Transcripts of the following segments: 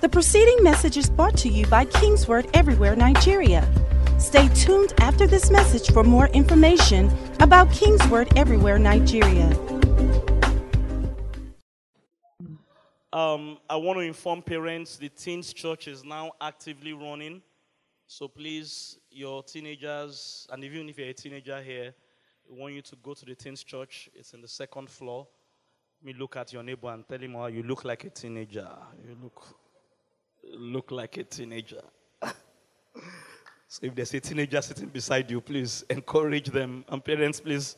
The preceding message is brought to you by Kingsword Everywhere Nigeria. Stay tuned after this message for more information about Kingsword Everywhere Nigeria. Um, I want to inform parents the teens church is now actively running. So please, your teenagers, and even if you're a teenager here, we want you to go to the teens church. It's in the second floor. Let me look at your neighbor and tell him, oh, you look like a teenager. You look, look like a teenager. so if there's a teenager sitting beside you, please encourage them. And parents, please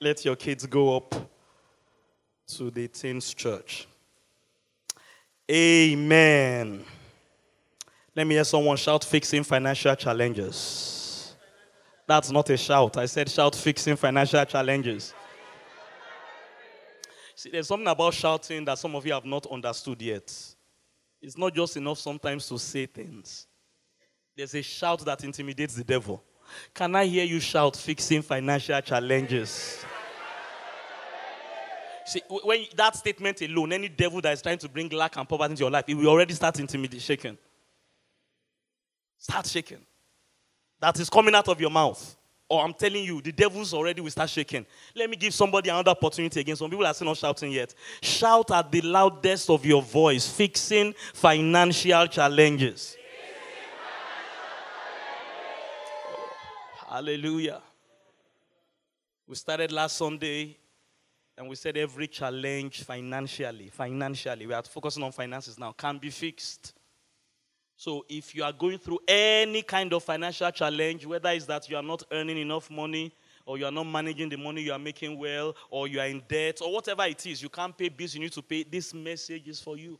let your kids go up to the teens church. Amen. Let me hear someone shout fixing financial challenges. That's not a shout. I said shout fixing financial challenges. See, there's something about shouting that some of you have not understood yet. It's not just enough sometimes to say things. There's a shout that intimidates the devil. Can I hear you shout fixing financial challenges? See, when that statement alone, any devil that is trying to bring lack and poverty into your life, it will already start intimidating, shaking. Start shaking. That is coming out of your mouth. Or I'm telling you, the devils already will start shaking. Let me give somebody another opportunity again. Some people are still not shouting yet. Shout at the loudest of your voice, fixing financial challenges. Hallelujah. We started last Sunday and we said every challenge financially, financially, we are focusing on finances now, can be fixed. So if you are going through any kind of financial challenge, whether it's that you are not earning enough money, or you are not managing the money you are making well, or you are in debt, or whatever it is, you can't pay bills you need to pay, this message is for you.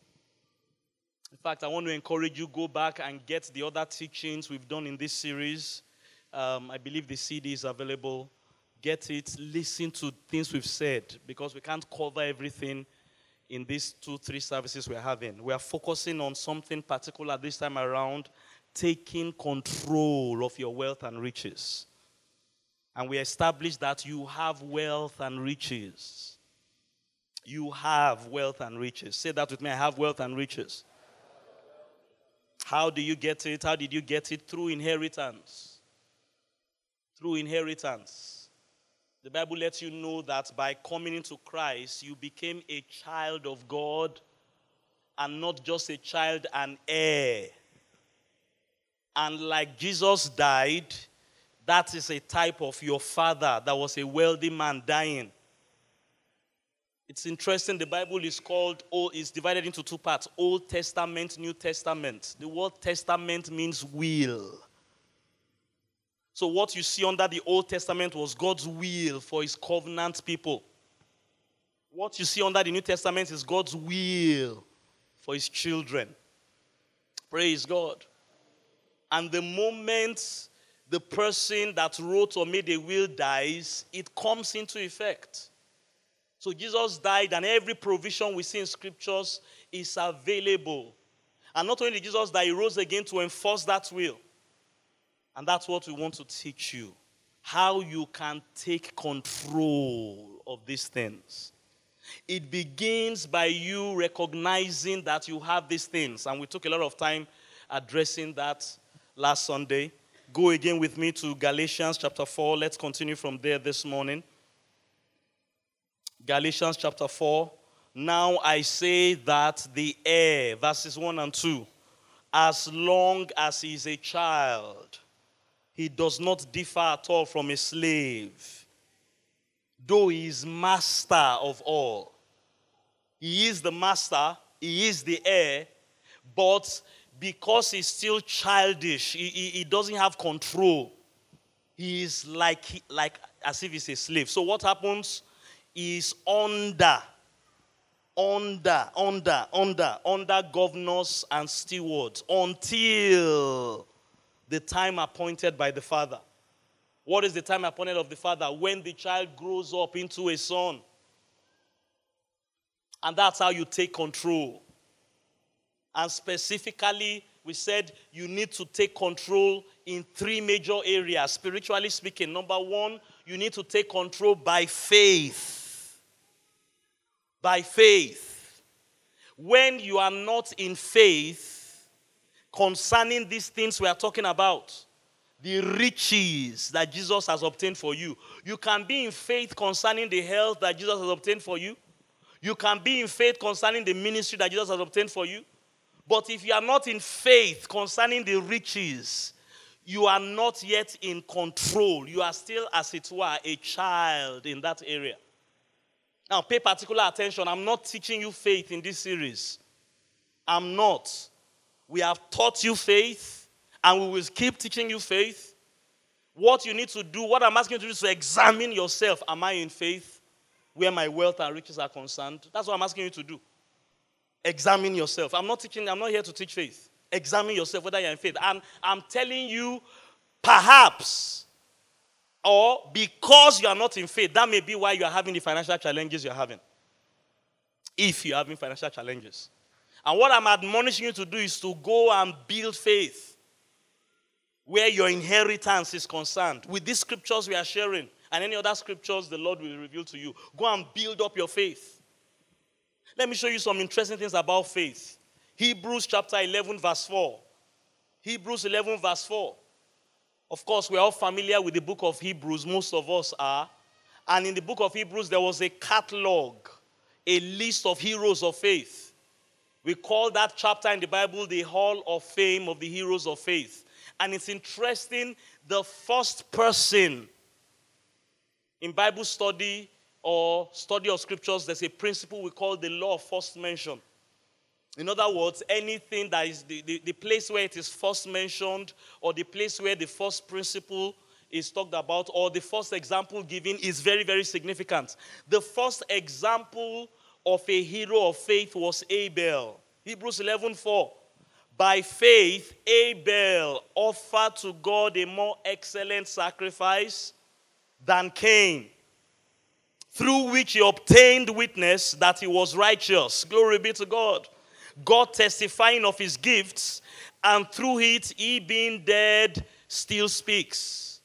In fact, I want to encourage you go back and get the other teachings we've done in this series. Um, I believe the CD is available get it, listen to things we've said because we can't cover everything in these two, three services we're having. We are focusing on something particular this time around taking control of your wealth and riches. And we established that you have wealth and riches. You have wealth and riches. Say that with me I have wealth and riches. How do you get it? How did you get it? Through inheritance. Through inheritance. The Bible lets you know that by coming into Christ, you became a child of God and not just a child, an heir. And like Jesus died, that is a type of your father that was a wealthy man dying. It's interesting, the Bible is called, oh, is divided into two parts Old Testament, New Testament. The word testament means will. So, what you see under the Old Testament was God's will for his covenant people. What you see under the New Testament is God's will for his children. Praise God. And the moment the person that wrote or made a will dies, it comes into effect. So Jesus died, and every provision we see in scriptures is available. And not only did Jesus die, he rose again to enforce that will. And that's what we want to teach you how you can take control of these things. It begins by you recognizing that you have these things. And we took a lot of time addressing that last Sunday. Go again with me to Galatians chapter 4. Let's continue from there this morning. Galatians chapter 4. Now I say that the heir, verses 1 and 2, as long as he is a child, he does not differ at all from a slave, though he is master of all. He is the master, he is the heir, but because he's still childish, he, he, he doesn't have control. He is like, like as if he's a slave. So what happens? He's under, under, under, under, under governors and stewards until the time appointed by the father. What is the time appointed of the father? When the child grows up into a son. And that's how you take control. And specifically, we said you need to take control in three major areas, spiritually speaking. Number one, you need to take control by faith. By faith. when you are not in faith concerning these things we are talking about, the riches that Jesus has obtained for you. You can be in faith concerning the health that Jesus has obtained for you. You can be in faith concerning the ministry that Jesus has obtained for you. But if you are not in faith concerning the riches, you are not yet in control. You are still, as it were, a child in that area. Now, pay particular attention. I'm not teaching you faith in this series. I'm not. We have taught you faith, and we will keep teaching you faith. What you need to do, what I'm asking you to do is to examine yourself. Am I in faith where my wealth and riches are concerned? That's what I'm asking you to do. Examine yourself. I'm not teaching, I'm not here to teach faith. Examine yourself whether you're in faith. And I'm telling you, perhaps, or because you are not in faith, that may be why you are having the financial challenges you're having. If you're having financial challenges. And what I'm admonishing you to do is to go and build faith where your inheritance is concerned. With these scriptures we are sharing and any other scriptures the Lord will reveal to you, go and build up your faith. Let me show you some interesting things about faith. Hebrews chapter 11, verse 4. Hebrews 11, verse 4. Of course, we're all familiar with the book of Hebrews, most of us are. And in the book of Hebrews, there was a catalog, a list of heroes of faith. We call that chapter in the Bible the Hall of Fame of the Heroes of Faith. And it's interesting, the first person in Bible study or study of scriptures, there's a principle we call the law of first mention. In other words, anything that is the, the, the, place where it is first mentioned, or the place where the first principle is talked about, or the first example given is very, very significant. The first example of a hero of faith was Abel. Hebrews 11 4. By faith, Abel offered to God a more excellent sacrifice than Cain through which he obtained witness that he was righteous. Glory be to God. God testifying of his gifts, and through it, he being dead still speaks.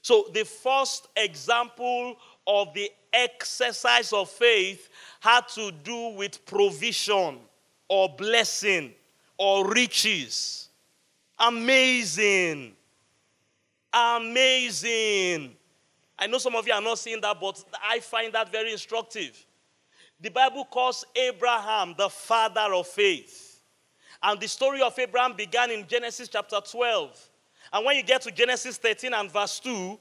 So, the first example of the exercise of faith had to do with provision or blessing or riches. Amazing. Amazing. I know some of you are not seeing that, but I find that very instructive. The Bible calls Abraham the father of faith. And the story of Abraham began in Genesis chapter 12. And when you get to Genesis 13 and verse 2,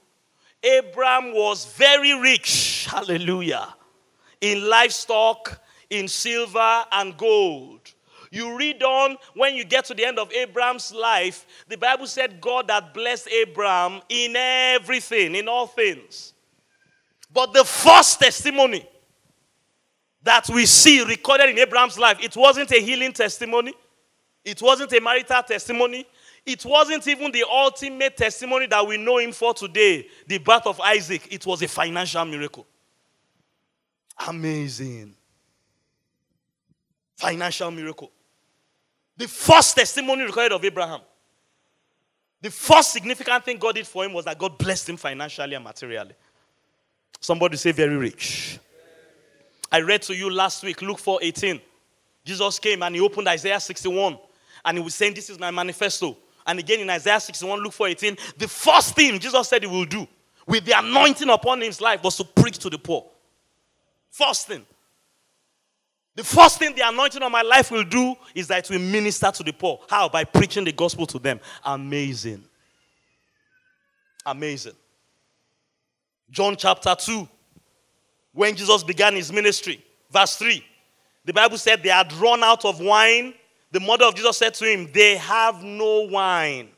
Abraham was very rich, hallelujah, in livestock, in silver and gold. You read on when you get to the end of Abraham's life, the Bible said God had blessed Abraham in everything, in all things. But the first testimony that we see recorded in Abraham's life, it wasn't a healing testimony, it wasn't a marital testimony, it wasn't even the ultimate testimony that we know him for today, the birth of Isaac. It was a financial miracle. Amazing. Financial miracle. The first testimony recorded of Abraham, the first significant thing God did for him was that God blessed him financially and materially. Somebody say, very rich. I read to you last week, Luke 4 18. Jesus came and he opened Isaiah 61 and he was saying, This is my manifesto. And again in Isaiah 61, Luke 4 18, the first thing Jesus said he will do with the anointing upon his life was to preach to the poor. First thing. The first thing the anointing on my life will do is that it will minister to the poor. How? By preaching the gospel to them. Amazing. Amazing. John chapter 2, when Jesus began his ministry, verse 3, the Bible said they had run out of wine. The mother of Jesus said to him, They have no wine.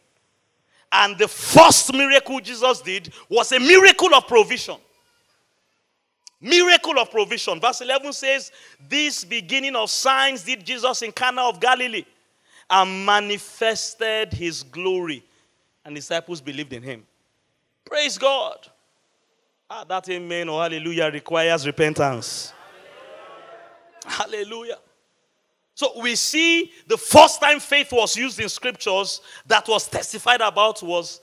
And the first miracle Jesus did was a miracle of provision. Miracle of provision. Verse 11 says, This beginning of signs did Jesus in Cana of Galilee and manifested his glory. And disciples believed in him. Praise God. Ah, that amen or hallelujah requires repentance. Hallelujah. hallelujah. So we see the first time faith was used in scriptures that was testified about was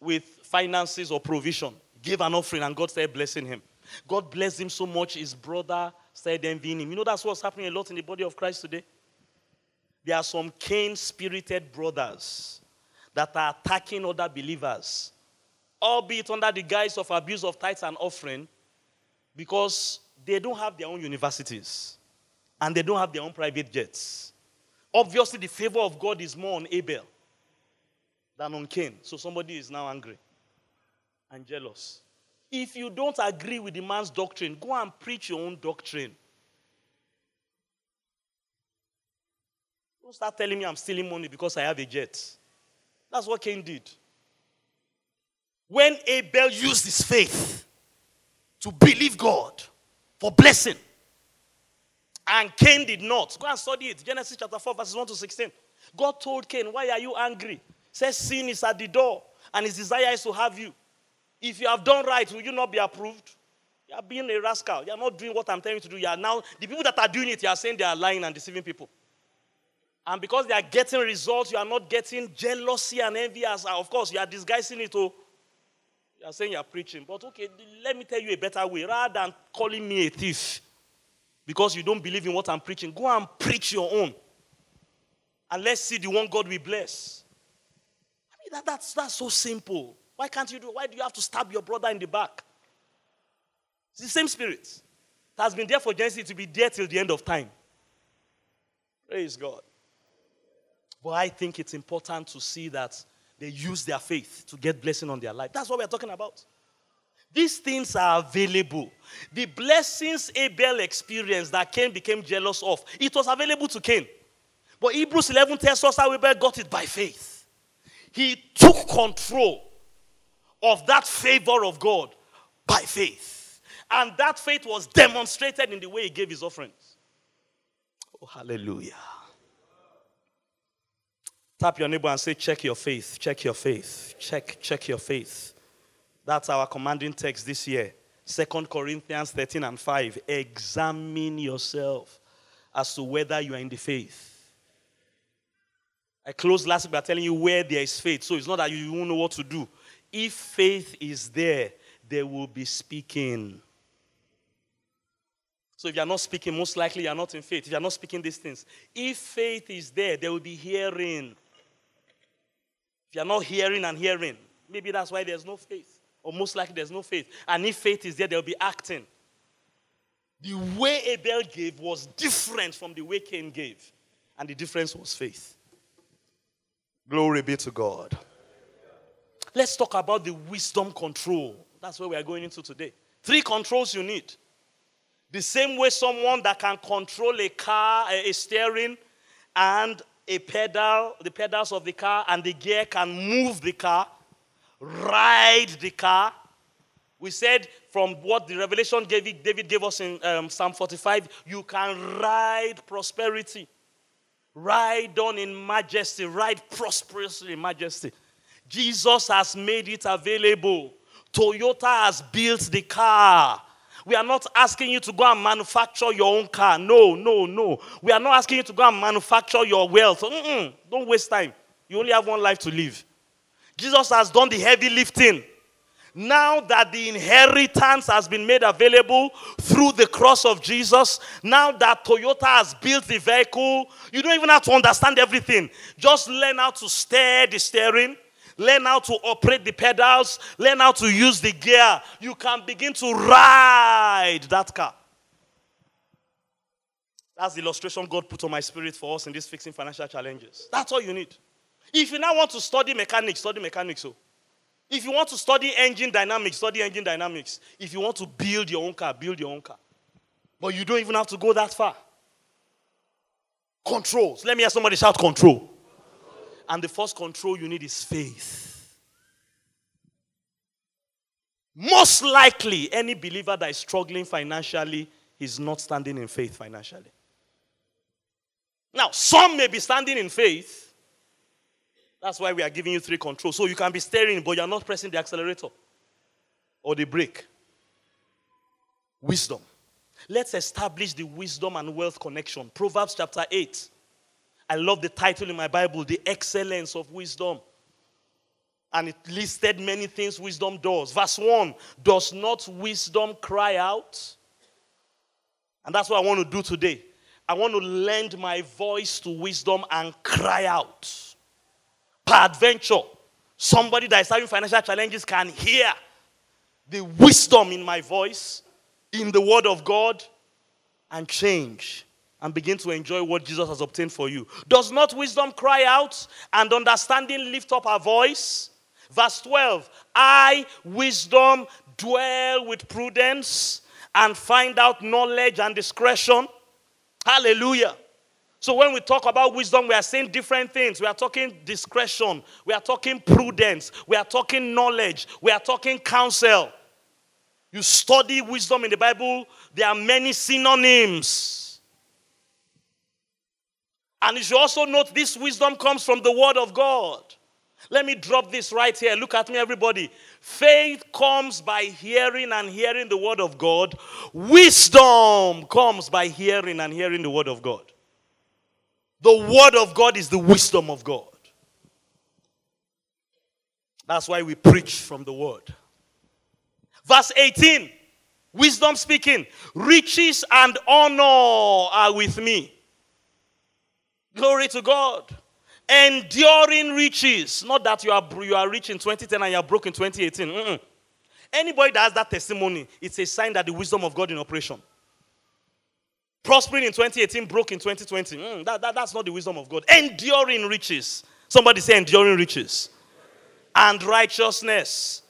with finances or provision. Give an offering and God started blessing him. God blessed him so much, his brother started envying him. You know that's what's happening a lot in the body of Christ today. There are some Cain spirited brothers that are attacking other believers, albeit under the guise of abuse of tithes and offering, because they don't have their own universities and they don't have their own private jets. Obviously, the favor of God is more on Abel than on Cain. So somebody is now angry and jealous. If you don't agree with the man's doctrine, go and preach your own doctrine. Don't start telling me I'm stealing money because I have a jet. That's what Cain did. When Abel used his faith to believe God for blessing, and Cain did not. Go and study it. Genesis chapter 4, verses 1 to 16. God told Cain, Why are you angry? Says sin is at the door, and his desire is to have you. If you have done right, will you not be approved? You are being a rascal. You are not doing what I'm telling you to do. You are now, the people that are doing it, you are saying they are lying and deceiving people. And because they are getting results, you are not getting jealousy and envy. As of course, you are disguising it. Oh, you are saying you are preaching. But okay, let me tell you a better way. Rather than calling me a thief because you don't believe in what I'm preaching, go and preach your own. And let's see the one God will bless. I mean, that, that's, that's so simple. Why can't you do Why do you have to stab your brother in the back? It's the same spirit. It has been there for Genesis to be there till the end of time. Praise God. But I think it's important to see that they use their faith to get blessing on their life. That's what we're talking about. These things are available. The blessings Abel experienced that Cain became jealous of, it was available to Cain. But Hebrews 11 tells us how Abel got it by faith. He took control of that favor of God by faith. And that faith was demonstrated in the way he gave his offerings. Oh, hallelujah. Tap your neighbor and say, check your faith, check your faith, check, check your faith. That's our commanding text this year. Second Corinthians 13 and 5. Examine yourself as to whether you are in the faith. I closed last week by telling you where there is faith. So it's not that you won't know what to do. If faith is there, they will be speaking. So if you're not speaking, most likely you're not in faith. If you're not speaking these things, if faith is there, there will be hearing. If you're not hearing and hearing, maybe that's why there's no faith. Or most likely there's no faith. And if faith is there, there'll be acting. The way Abel gave was different from the way Cain gave. And the difference was faith. Glory be to God. Let's talk about the wisdom control. That's where we are going into today. Three controls you need. The same way someone that can control a car, a steering, and a pedal, the pedals of the car, and the gear can move the car, ride the car. We said from what the revelation David, David gave us in um, Psalm 45, you can ride prosperity, ride on in majesty, ride prosperously in majesty. Jesus has made it available. Toyota has built the car. We are not asking you to go and manufacture your own car. No, no, no. We are not asking you to go and manufacture your wealth. Mm-mm. Don't waste time. You only have one life to live. Jesus has done the heavy lifting. Now that the inheritance has been made available through the cross of Jesus, now that Toyota has built the vehicle, you don't even have to understand everything. Just learn how to steer the steering learn how to operate the pedals, learn how to use the gear. You can begin to ride that car. That's the illustration God put on my spirit for us in this fixing financial challenges. That's all you need. If you now want to study mechanics, study mechanics. Oh. If you want to study engine dynamics, study engine dynamics. If you want to build your own car, build your own car. But you don't even have to go that far. Controls. Let me hear somebody shout control. And the first control you need is faith. Most likely, any believer that is struggling financially is not standing in faith financially. Now, some may be standing in faith. That's why we are giving you three controls. So you can be steering, but you're not pressing the accelerator or the brake. Wisdom. Let's establish the wisdom and wealth connection. Proverbs chapter 8. I love the title in my Bible, The Excellence of Wisdom. And it listed many things wisdom does. Verse 1 Does not wisdom cry out? And that's what I want to do today. I want to lend my voice to wisdom and cry out. Peradventure, somebody that is having financial challenges can hear the wisdom in my voice, in the word of God, and change and begin to enjoy what Jesus has obtained for you. Does not wisdom cry out and understanding lift up our voice? Verse 12 I, wisdom, dwell with prudence and find out knowledge and discretion. Hallelujah. So when we talk about wisdom, we are saying different things. We are talking discretion, we are talking prudence, we are talking knowledge, we are talking counsel. You study wisdom in the Bible, there are many synonyms. And you should also note this wisdom comes from the Word of God. Let me drop this right here. Look at me, everybody. Faith comes by hearing and hearing the word of God. Wisdom comes by hearing and hearing the word of God. The word of God is the wisdom of God. That's why we preach from the word. Verse 18 Wisdom speaking, riches and honor are with me. Glory to God enduring riches. Not that you are, you are rich in 2010 and you are broke in 2018. Mm-mm. Anybody that has that testimony, it's a sign that the wisdom of God in operation. Prospering in 2018, broke in 2020. Mm, that, that, that's not the wisdom of God. Enduring riches. Somebody say enduring riches. And righteousness.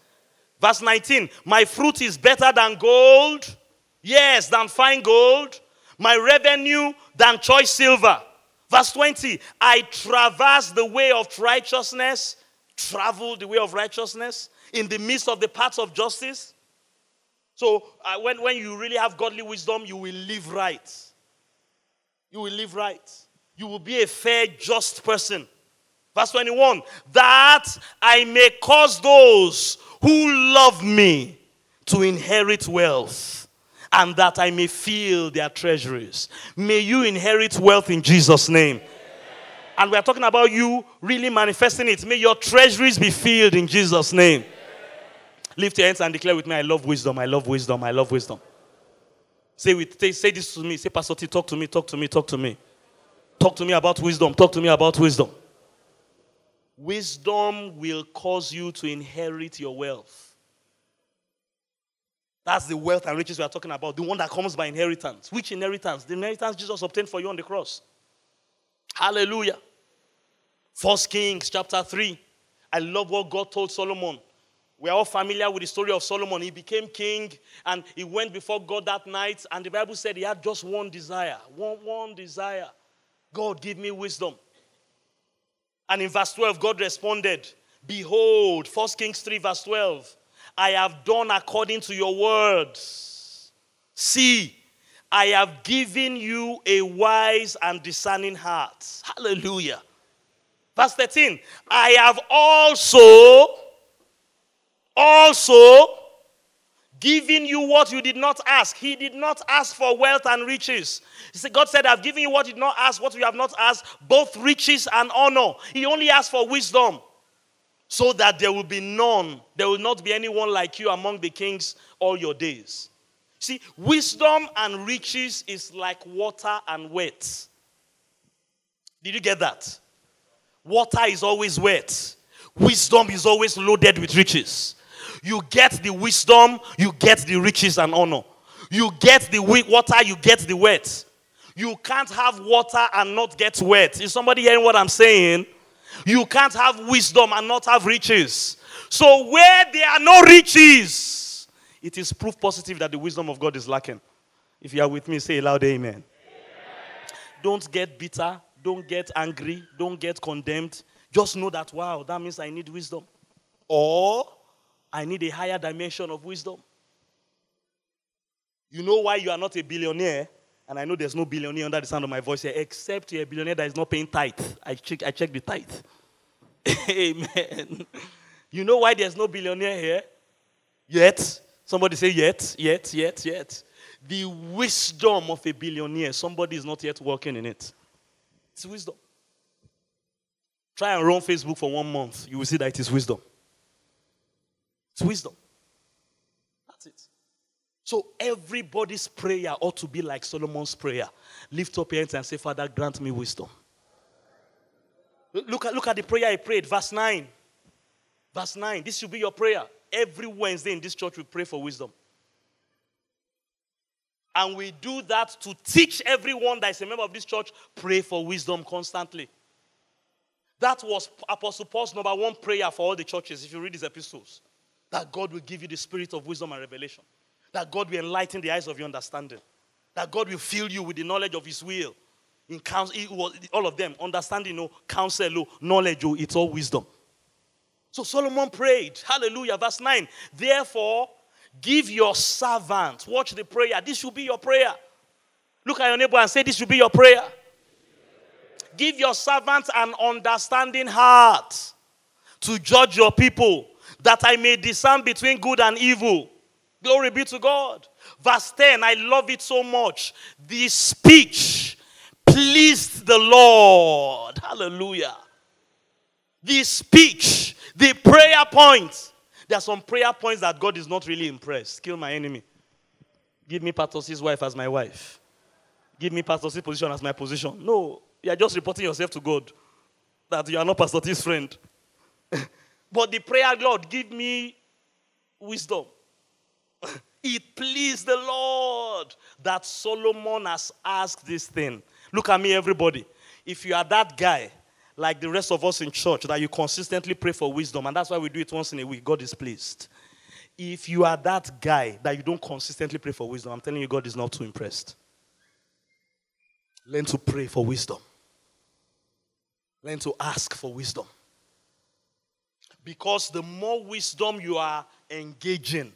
Verse 19 My fruit is better than gold. Yes, than fine gold. My revenue than choice silver. Verse 20 I traverse the way of righteousness, travel the way of righteousness in the midst of the paths of justice. So, uh, when, when you really have godly wisdom, you will live right. You will live right. You will be a fair, just person. Verse 21 That I may cause those who love me to inherit wealth and that I may fill their treasuries. May you inherit wealth in Jesus' name. And we are talking about you really manifesting it. May your treasuries be filled in Jesus' name. Lift your hands and declare with me, I love wisdom, I love wisdom, I love wisdom. Say, with, say this to me. Say, Pastor T, talk to me, talk to me, talk to me. Talk to me about wisdom, talk to me about wisdom. Wisdom will cause you to inherit your wealth. That's the wealth and riches we are talking about, the one that comes by inheritance. Which inheritance? The inheritance Jesus obtained for you on the cross. Hallelujah. First Kings chapter 3. I love what God told Solomon. We are all familiar with the story of Solomon. He became king and he went before God that night, and the Bible said he had just one desire. One, one desire. God, give me wisdom. And in verse 12, God responded, Behold, First Kings 3, verse 12. I have done according to your words. See, I have given you a wise and discerning heart. Hallelujah. Verse 13. I have also, also giving you what you did not ask. He did not ask for wealth and riches. God said, I've given you what you did not ask, what you have not asked, both riches and honor. He only asked for wisdom so that there will be none, there will not be anyone like you among the kings all your days. See, wisdom and riches is like water and wet. Did you get that? Water is always wet, wisdom is always loaded with riches. You get the wisdom, you get the riches and honor. You get the water, you get the wet. You can't have water and not get wet. Is somebody hearing what I'm saying? You can't have wisdom and not have riches. So, where there are no riches, it is proof positive that the wisdom of God is lacking. If you are with me, say loud amen. amen. Don't get bitter. Don't get angry. Don't get condemned. Just know that, wow, that means I need wisdom. Or I need a higher dimension of wisdom. You know why you are not a billionaire? And I know there's no billionaire under the sound of my voice here, except you're a billionaire that is not paying tithe. I check, I check the tithe. Amen. You know why there's no billionaire here? Yet. Somebody say yet, yet, yet, yet. The wisdom of a billionaire, somebody is not yet working in it. It's wisdom. Try and run Facebook for one month. You will see that it is wisdom. It's wisdom. That's it. So everybody's prayer ought to be like Solomon's prayer. Lift up your hands and say, Father, grant me wisdom. Look at, look at the prayer he prayed, verse 9. Verse 9. This should be your prayer. Every Wednesday in this church, we pray for wisdom. And we do that to teach everyone that is a member of this church, pray for wisdom constantly. That was Apostle Paul's number one prayer for all the churches, if you read his epistles. That God will give you the spirit of wisdom and revelation. That God will enlighten the eyes of your understanding. That God will fill you with the knowledge of his will. In counsel, all of them, understanding, know, counsel, oh, knowledge, oh, it's all wisdom. So Solomon prayed, hallelujah, verse 9. Therefore, give your servant, watch the prayer. This should be your prayer. Look at your neighbor and say, This should be your prayer. Give your servant an understanding heart to judge your people, that I may discern between good and evil. Glory be to God. Verse 10, I love it so much. The speech pleased the Lord. Hallelujah. The speech, the prayer points. There are some prayer points that God is not really impressed. Kill my enemy. Give me Pastor T's wife as my wife. Give me Pastor T's position as my position. No, you are just reporting yourself to God that you are not Pastor T's friend. but the prayer, Lord, give me wisdom. it pleased the Lord that Solomon has asked this thing. Look at me, everybody. If you are that guy, like the rest of us in church, that you consistently pray for wisdom, and that's why we do it once in a week, God is pleased. If you are that guy that you don't consistently pray for wisdom, I'm telling you, God is not too impressed. Learn to pray for wisdom. Learn to ask for wisdom. Because the more wisdom you are engaging,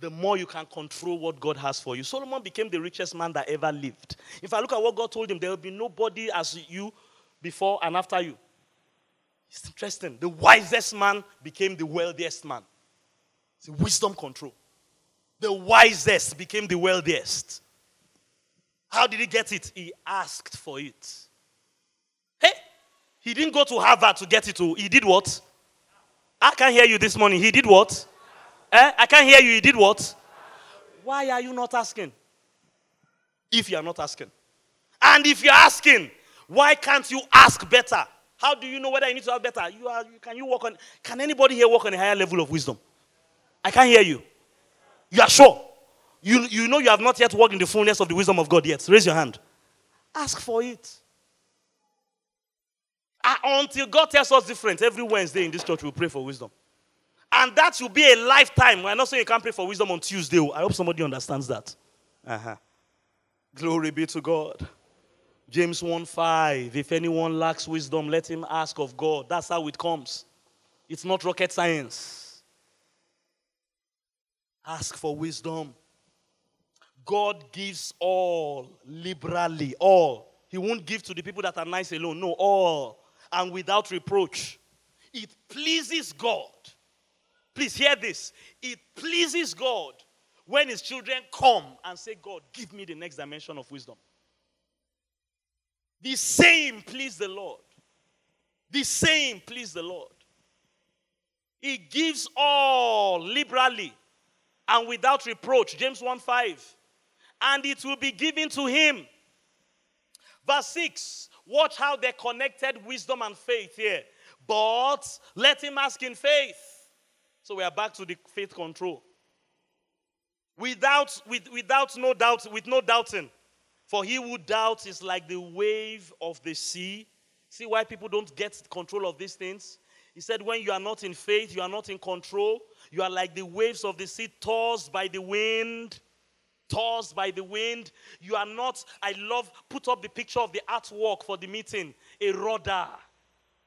the more you can control what God has for you. Solomon became the richest man that ever lived. If I look at what God told him, there will be nobody as you before and after you. It's interesting. The wisest man became the wealthiest man. It's wisdom control. The wisest became the wealthiest. How did he get it? He asked for it. Hey, he didn't go to Harvard to get it. He did what? I can't hear you this morning. He did what? Eh? I can't hear you. He did what? Why are you not asking? If you are not asking. And if you're asking, why can't you ask better? How do you know whether you need to ask better? You are, can you work on, can anybody here work on a higher level of wisdom? I can't hear you. You are sure? You, you know you have not yet walked in the fullness of the wisdom of God yet. Raise your hand. Ask for it. Uh, until God tells us different, every Wednesday in this church we pray for wisdom. And that will be a lifetime. We're not saying you can't pray for wisdom on Tuesday. I hope somebody understands that. Uh-huh. Glory be to God. James 1 5. If anyone lacks wisdom, let him ask of God. That's how it comes. It's not rocket science. Ask for wisdom. God gives all liberally. All. He won't give to the people that are nice alone. No, all and without reproach. It pleases God. Please hear this. It pleases God when his children come and say, God, give me the next dimension of wisdom. The same please the Lord. The same please the Lord. He gives all liberally and without reproach. James 1 5. And it will be given to him. Verse 6 Watch how they connected wisdom and faith here. But let him ask in faith. So we are back to the faith control. Without, with, without no doubt, with no doubting. For he who doubts is like the wave of the sea. See why people don't get control of these things? He said, when you are not in faith, you are not in control. You are like the waves of the sea tossed by the wind tossed by the wind. You are not, I love, put up the picture of the artwork for the meeting, a rudder.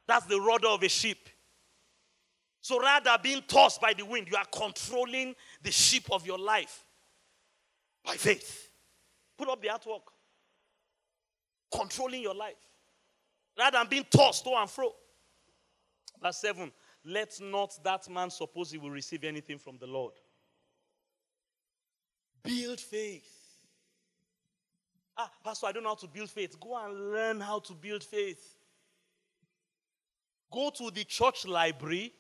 That's the rudder of a ship. So rather being tossed by the wind, you are controlling the ship of your life by faith. Put up the artwork. Controlling your life. Rather than being tossed to and fro. Verse 7 Let not that man suppose he will receive anything from the Lord. Build faith. Ah, Pastor, I don't know how to build faith. Go and learn how to build faith. Go to the church library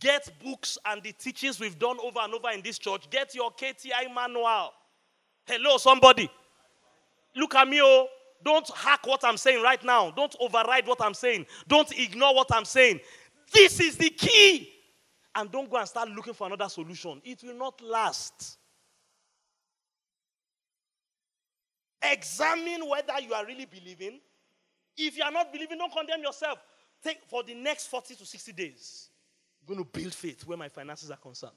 Get books and the teachings we've done over and over in this church. Get your KTI manual. Hello, somebody. Look at me, oh. Don't hack what I'm saying right now. Don't override what I'm saying. Don't ignore what I'm saying. This is the key. And don't go and start looking for another solution. It will not last. Examine whether you are really believing. If you are not believing, don't condemn yourself. Take for the next 40 to 60 days. I'm going to build faith where my finances are concerned.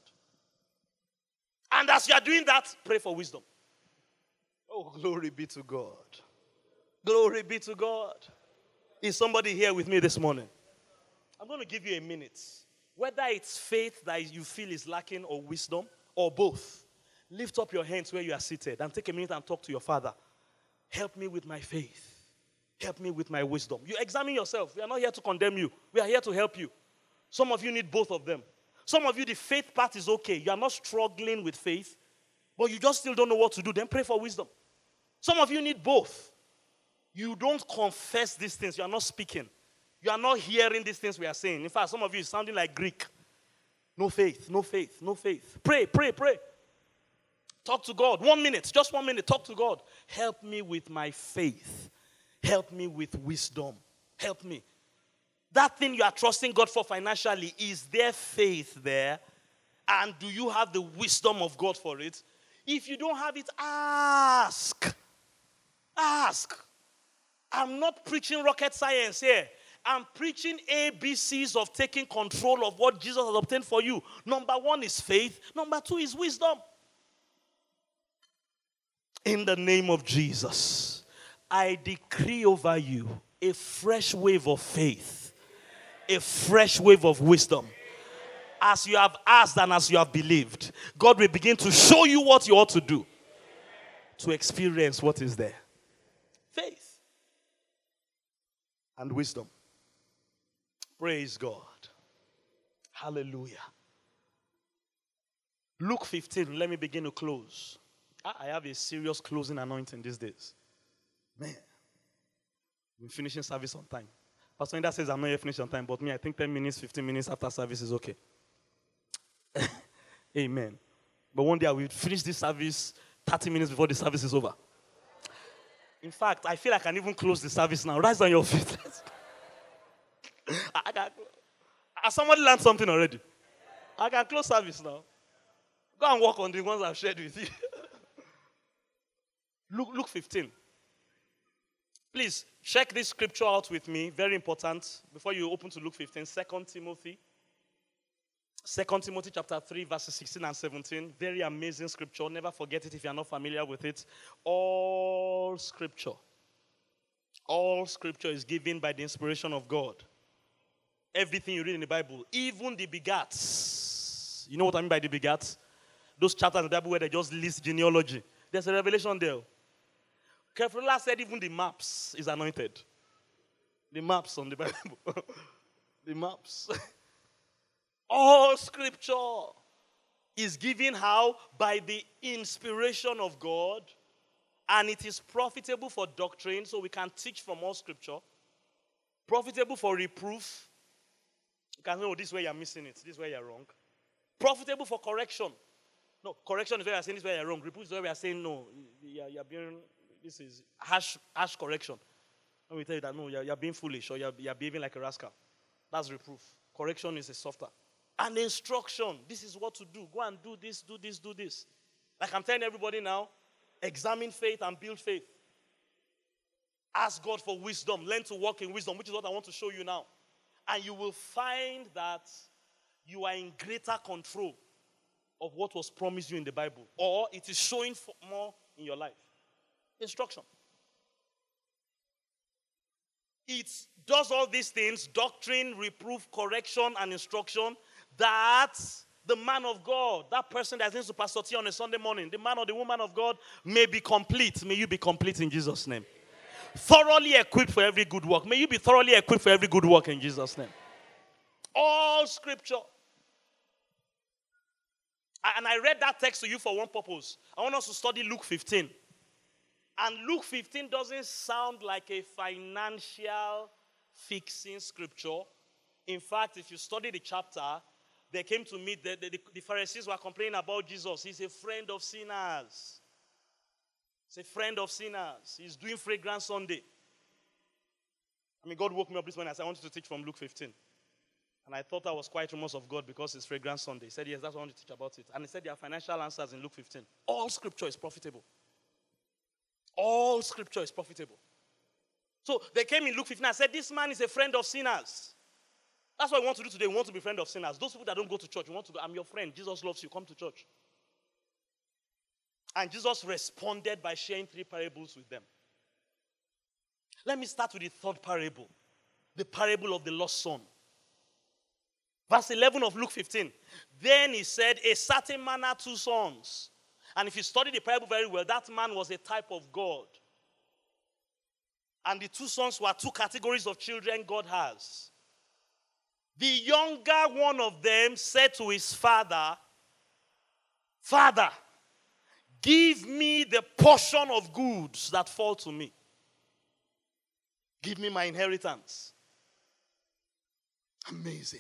And as you are doing that, pray for wisdom. Oh, glory be to God. Glory be to God. Is somebody here with me this morning? I'm going to give you a minute. Whether it's faith that you feel is lacking or wisdom or both, lift up your hands where you are seated and take a minute and talk to your father. Help me with my faith. Help me with my wisdom. You examine yourself. We are not here to condemn you, we are here to help you. Some of you need both of them. Some of you, the faith part is okay. You are not struggling with faith, but you just still don't know what to do. Then pray for wisdom. Some of you need both. You don't confess these things, you are not speaking. You are not hearing these things we are saying. In fact, some of you is sounding like Greek. No faith, no faith, no faith. Pray, pray, pray. Talk to God. One minute, just one minute. Talk to God. Help me with my faith. Help me with wisdom. Help me. That thing you are trusting God for financially, is there faith there? And do you have the wisdom of God for it? If you don't have it, ask. Ask. I'm not preaching rocket science here. I'm preaching ABCs of taking control of what Jesus has obtained for you. Number one is faith, number two is wisdom. In the name of Jesus, I decree over you a fresh wave of faith, a fresh wave of wisdom. As you have asked and as you have believed, God will begin to show you what you ought to do to experience what is there faith and wisdom. Praise God. Hallelujah. Luke 15, let me begin to close. Ah, I have a serious closing anointing these days. Man, we're finishing service on time. Pastor Inda says I'm not yet finished on time, but me, I think 10 minutes, 15 minutes after service is okay. Amen. But one day I will finish this service 30 minutes before the service is over. In fact, I feel I can even close the service now. Rise on your feet. I, has somebody learned something already? I can close service now. Go and work on the ones I've shared with you. Luke, Luke 15. Please check this scripture out with me. Very important. Before you open to Luke 15, 2 Timothy. 2 Timothy chapter 3, verses 16 and 17. Very amazing scripture. Never forget it if you're not familiar with it. All scripture. All scripture is given by the inspiration of God everything you read in the Bible, even the begats. You know what I mean by the begats? Those chapters in the Bible where they just list genealogy. There's a revelation there. Kefrila said even the maps is anointed. The maps on the Bible. the maps. All scripture is given how? By the inspiration of God. And it is profitable for doctrine, so we can teach from all scripture. Profitable for reproof, you can know oh, this is where you're missing it, this is where you're wrong. Profitable for correction. No, correction is where you're saying this is where you're wrong. Reproof is where we are saying no. You're, you're being, this is harsh, harsh correction. Let me tell you that no, you're, you're being foolish or you're, you're behaving like a rascal. That's reproof. Correction is a softer. And instruction. This is what to do. Go and do this, do this, do this. Like I'm telling everybody now, examine faith and build faith. Ask God for wisdom. Learn to walk in wisdom, which is what I want to show you now. And you will find that you are in greater control of what was promised you in the Bible, or it is showing more in your life. Instruction. It does all these things doctrine, reproof, correction, and instruction that the man of God, that person that needs to pastor on a Sunday morning, the man or the woman of God may be complete. May you be complete in Jesus' name thoroughly equipped for every good work. May you be thoroughly equipped for every good work in Jesus' name. All scripture. And I read that text to you for one purpose. I want us to study Luke 15. And Luke 15 doesn't sound like a financial fixing scripture. In fact, if you study the chapter, they came to meet, the, the, the Pharisees were complaining about Jesus. He's a friend of sinners. He's a friend of sinners. He's doing fragrance Sunday. I mean, God woke me up this morning and said, I want you to teach from Luke 15. And I thought I was quite remorse of God because it's fragrance Sunday. He said, Yes, that's what I want to teach about it. And he said, There are financial answers in Luke 15. All scripture is profitable. All scripture is profitable. So they came in Luke 15 and said, This man is a friend of sinners. That's what we want to do today. We want to be friend of sinners. Those people that don't go to church, we want to go, I'm your friend. Jesus loves you. Come to church. And Jesus responded by sharing three parables with them. Let me start with the third parable the parable of the lost son. Verse 11 of Luke 15. Then he said, A certain man had two sons. And if you study the parable very well, that man was a type of God. And the two sons were two categories of children God has. The younger one of them said to his father, Father, give me the portion of goods that fall to me. Give me my inheritance. Amazing.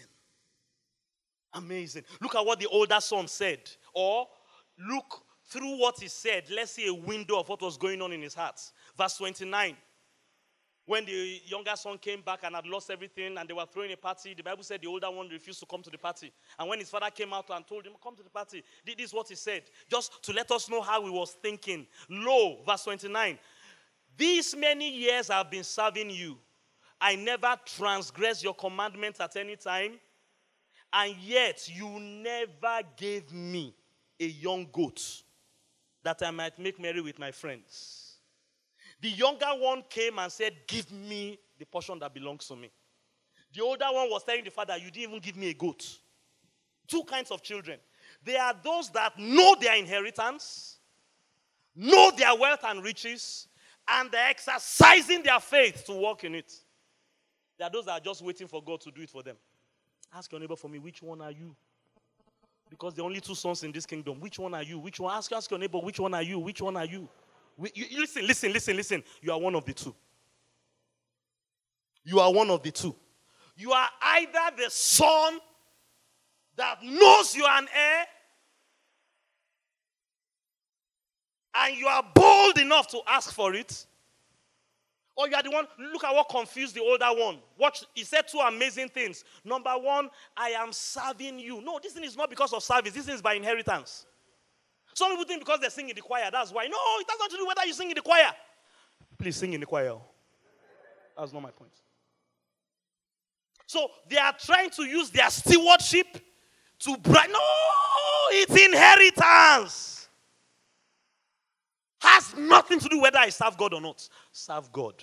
Amazing. Look at what the older son said. Or look through what he said. Let's see a window of what was going on in his heart. Verse 29. When the younger son came back and had lost everything and they were throwing a party, the Bible said the older one refused to come to the party. And when his father came out and told him, Come to the party, this is what he said, just to let us know how he was thinking. Lo, verse 29. These many years I've been serving you. I never transgressed your commandments at any time, and yet you never gave me a young goat that I might make merry with my friends. The younger one came and said, Give me the portion that belongs to me. The older one was telling the father, You didn't even give me a goat. Two kinds of children. There are those that know their inheritance, know their wealth and riches, and they're exercising their faith to walk in it. There are those that are just waiting for God to do it for them. Ask your neighbor for me, which one are you? Because are only two sons in this kingdom. Which one are you? Which one? Ask, ask your neighbor, which one are you? Which one are you? you? Listen, listen, listen, listen. You are one of the two. You are one of the two. You are either the son that knows you are an heir, and you are bold enough to ask for it, or you are the one, look at what confused the older one. Watch, he said two amazing things. Number one, I am serving you. No, this thing is not because of service, this is by inheritance. Some people think because they sing in the choir, that's why. No, it nothing to do whether you sing in the choir. Please sing in the choir. That's not my point. So they are trying to use their stewardship to bribe. No, it's inheritance. Has nothing to do whether I serve God or not. Serve God.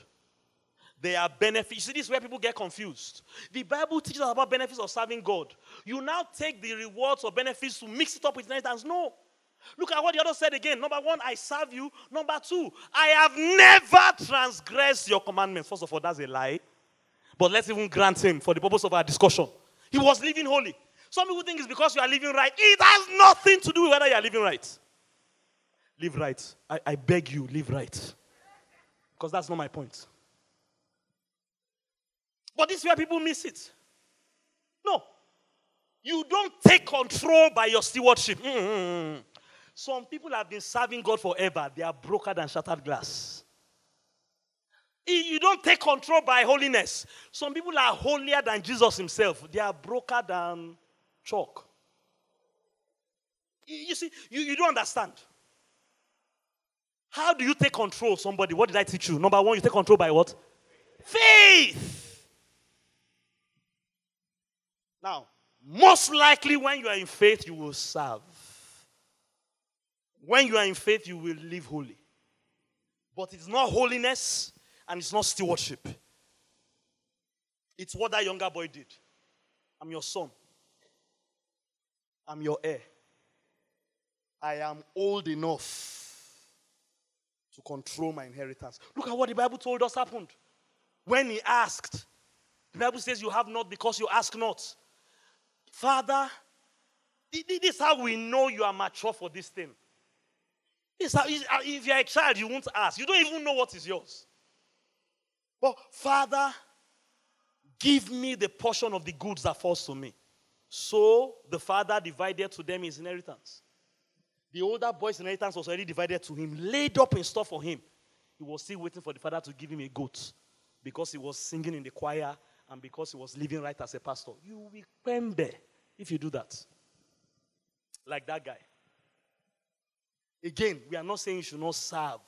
There are benefits. You see, this is where people get confused. The Bible teaches us about benefits of serving God. You now take the rewards or benefits to mix it up with inheritance. No. Look at what the other said again. Number one, I serve you. Number two, I have never transgressed your commandments. First of all, that's a lie. But let's even grant him for the purpose of our discussion. He was living holy. Some people think it's because you are living right. It has nothing to do with whether you are living right. Live right. I, I beg you, live right. Because that's not my point. But this is where people miss it. No. You don't take control by your stewardship. Mm-hmm. Some people have been serving God forever. They are broken than shattered glass. You don't take control by holiness. Some people are holier than Jesus himself. They are broken than chalk. You see, you, you don't understand. How do you take control somebody? What did I teach you? Number one, you take control by what? Faith. Now, most likely when you are in faith, you will serve. When you are in faith, you will live holy. But it's not holiness and it's not stewardship. It's what that younger boy did. I'm your son. I'm your heir. I am old enough to control my inheritance. Look at what the Bible told us happened. When he asked, the Bible says, You have not because you ask not. Father, this is how we know you are mature for this thing. This how, uh, if you're a child, you won't ask. You don't even know what is yours. But, Father, give me the portion of the goods that falls to me. So the father divided to them his inheritance. The older boy's inheritance was already divided to him, laid up in store for him. He was still waiting for the father to give him a goat because he was singing in the choir and because he was living right as a pastor. You will pembe if you do that. Like that guy. Again, we are not saying you should not serve.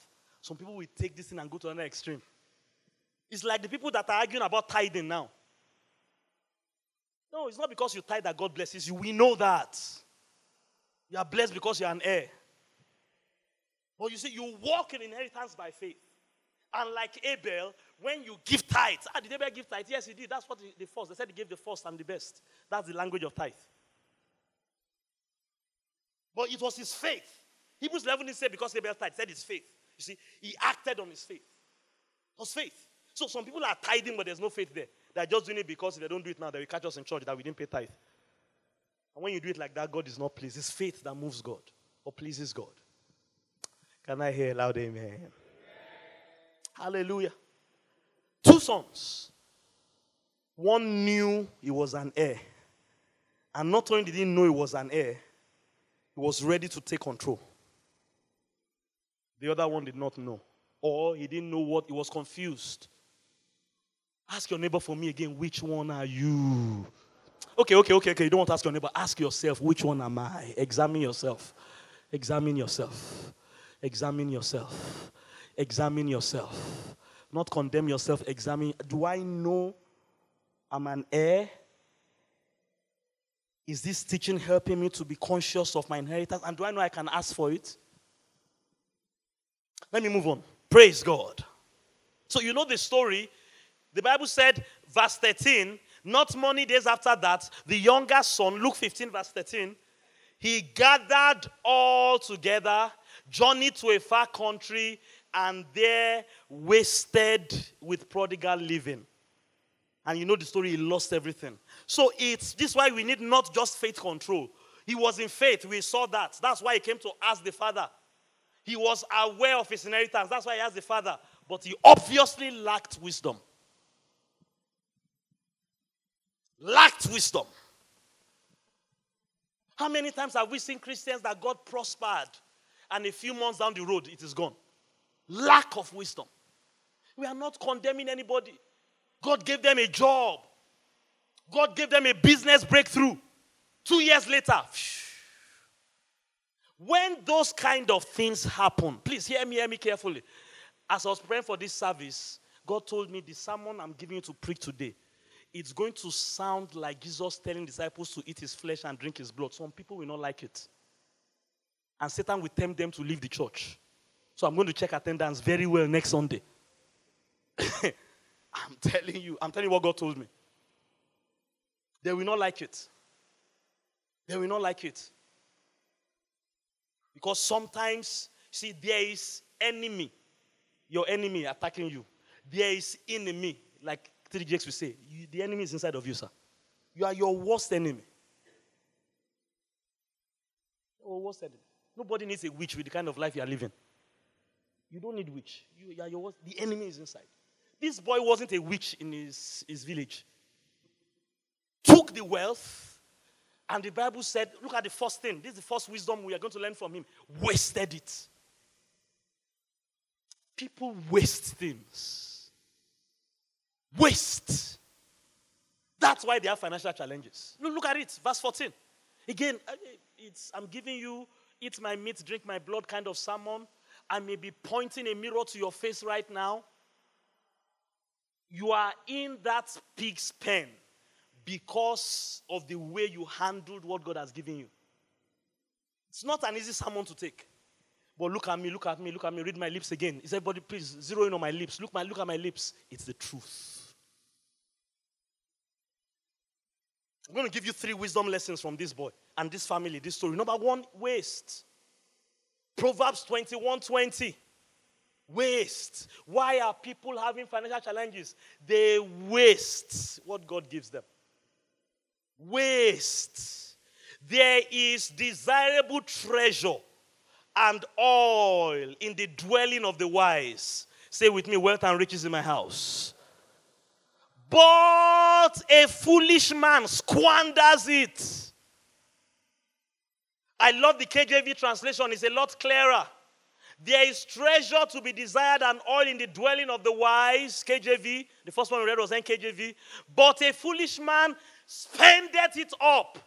Some people will take this thing and go to another extreme. It's like the people that are arguing about tithing now. No, it's not because you tithe that God blesses you. We know that. You are blessed because you're an heir. But you see, you walk in inheritance by faith. And like Abel, when you give tithes, ah, did Abel give tithes? Yes, he did. That's what the, the first. They said he gave the first and the best. That's the language of tithe. But it was his faith. Hebrews 11 didn't say because Abel tithe, said his faith. You see, he acted on his faith. It was faith. So some people are tithing, but there's no faith there. They're just doing it because if they don't do it now, they will catch us in church that we didn't pay tithe. And when you do it like that, God is not pleased. It's faith that moves God or pleases God. Can I hear a loud amen? amen? Hallelujah. Two sons. One knew he was an heir. And not only did he know he was an heir, he was ready to take control. The other one did not know. Or he didn't know what, he was confused. Ask your neighbor for me again, which one are you? Okay, okay, okay, okay. You don't want to ask your neighbor. Ask yourself, which one am I? Examine yourself. Examine yourself. Examine yourself. Examine yourself. Not condemn yourself. Examine. Do I know I'm an heir? Is this teaching helping me to be conscious of my inheritance? And do I know I can ask for it? Let me move on. Praise God. So, you know the story. The Bible said, verse 13, not many days after that, the younger son, Luke 15, verse 13, he gathered all together, journeyed to a far country, and there wasted with prodigal living. And you know the story, he lost everything. So it's this why we need not just faith control. He was in faith, we saw that. That's why he came to ask the father. He was aware of his inheritance. That's why he asked the father. But he obviously lacked wisdom. Lacked wisdom. How many times have we seen Christians that God prospered and a few months down the road it is gone? Lack of wisdom. We are not condemning anybody. God gave them a job, God gave them a business breakthrough. Two years later, when those kind of things happen, please hear me, hear me carefully. As I was praying for this service, God told me the sermon I'm giving you to preach today, it's going to sound like Jesus telling disciples to eat his flesh and drink his blood. Some people will not like it. And Satan will tempt them to leave the church. So I'm going to check attendance very well next Sunday. I'm telling you, I'm telling you what God told me. They will not like it. They will not like it. Because sometimes, see, there is enemy, your enemy attacking you. There is enemy, like 3GX will say, the enemy is inside of you, sir. You are your worst enemy. Your worst enemy. Nobody needs a witch with the kind of life you are living. You don't need witch. You, you are your worst. The enemy is inside. This boy wasn't a witch in his, his village. Took the wealth, and the Bible said, look at the first thing. This is the first wisdom we are going to learn from him. Wasted it. People waste things. Waste. That's why they have financial challenges. Look, look at it. Verse 14. Again, uh, it's, I'm giving you eat my meat, drink my blood kind of sermon. I may be pointing a mirror to your face right now. You are in that pig's pen because of the way you handled what God has given you. It's not an easy sermon to take. But look at me, look at me, look at me, read my lips again. Is everybody please zero in on my lips? Look, my, look at my lips. It's the truth. I'm going to give you three wisdom lessons from this boy and this family, this story. Number one, waste. Proverbs 21 20. Waste. Why are people having financial challenges? They waste what God gives them waste. There is desirable treasure and oil in the dwelling of the wise. Say with me, wealth and riches in my house. But a foolish man squanders it. I love the KJV translation, it's a lot clearer. There is treasure to be desired and oil in the dwelling of the wise. KJV. The first one we read was NKJV. But a foolish man spendeth it up.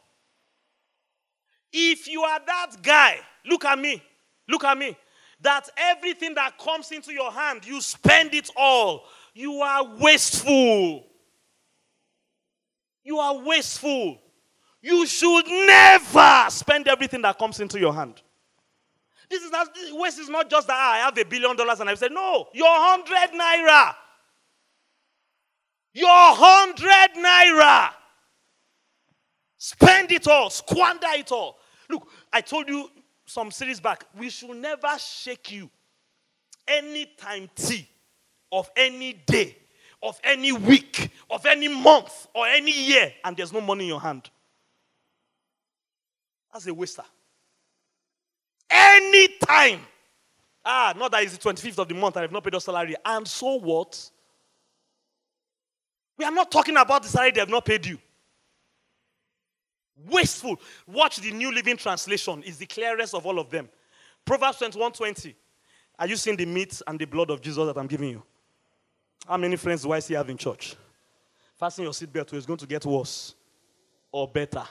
If you are that guy, look at me. Look at me. That everything that comes into your hand, you spend it all. You are wasteful. You are wasteful. You should never spend everything that comes into your hand. This is not waste is not just that ah, I have a billion dollars and I said, no, your hundred naira. Your hundred naira. Spend it all, squander it all. Look, I told you some series back, we should never shake you any time T of any day, of any week, of any month, or any year, and there's no money in your hand. That's a waster. Any time. Ah, not that it's the 25th of the month and I've not paid your salary. And so what? We are not talking about the salary they have not paid you. Wasteful. Watch the New Living Translation, is the clearest of all of them. Proverbs 21 20. Are you seeing the meat and the blood of Jesus that I'm giving you? How many friends do I see have in church? Fasten your seatbelt, it's going to get worse or better.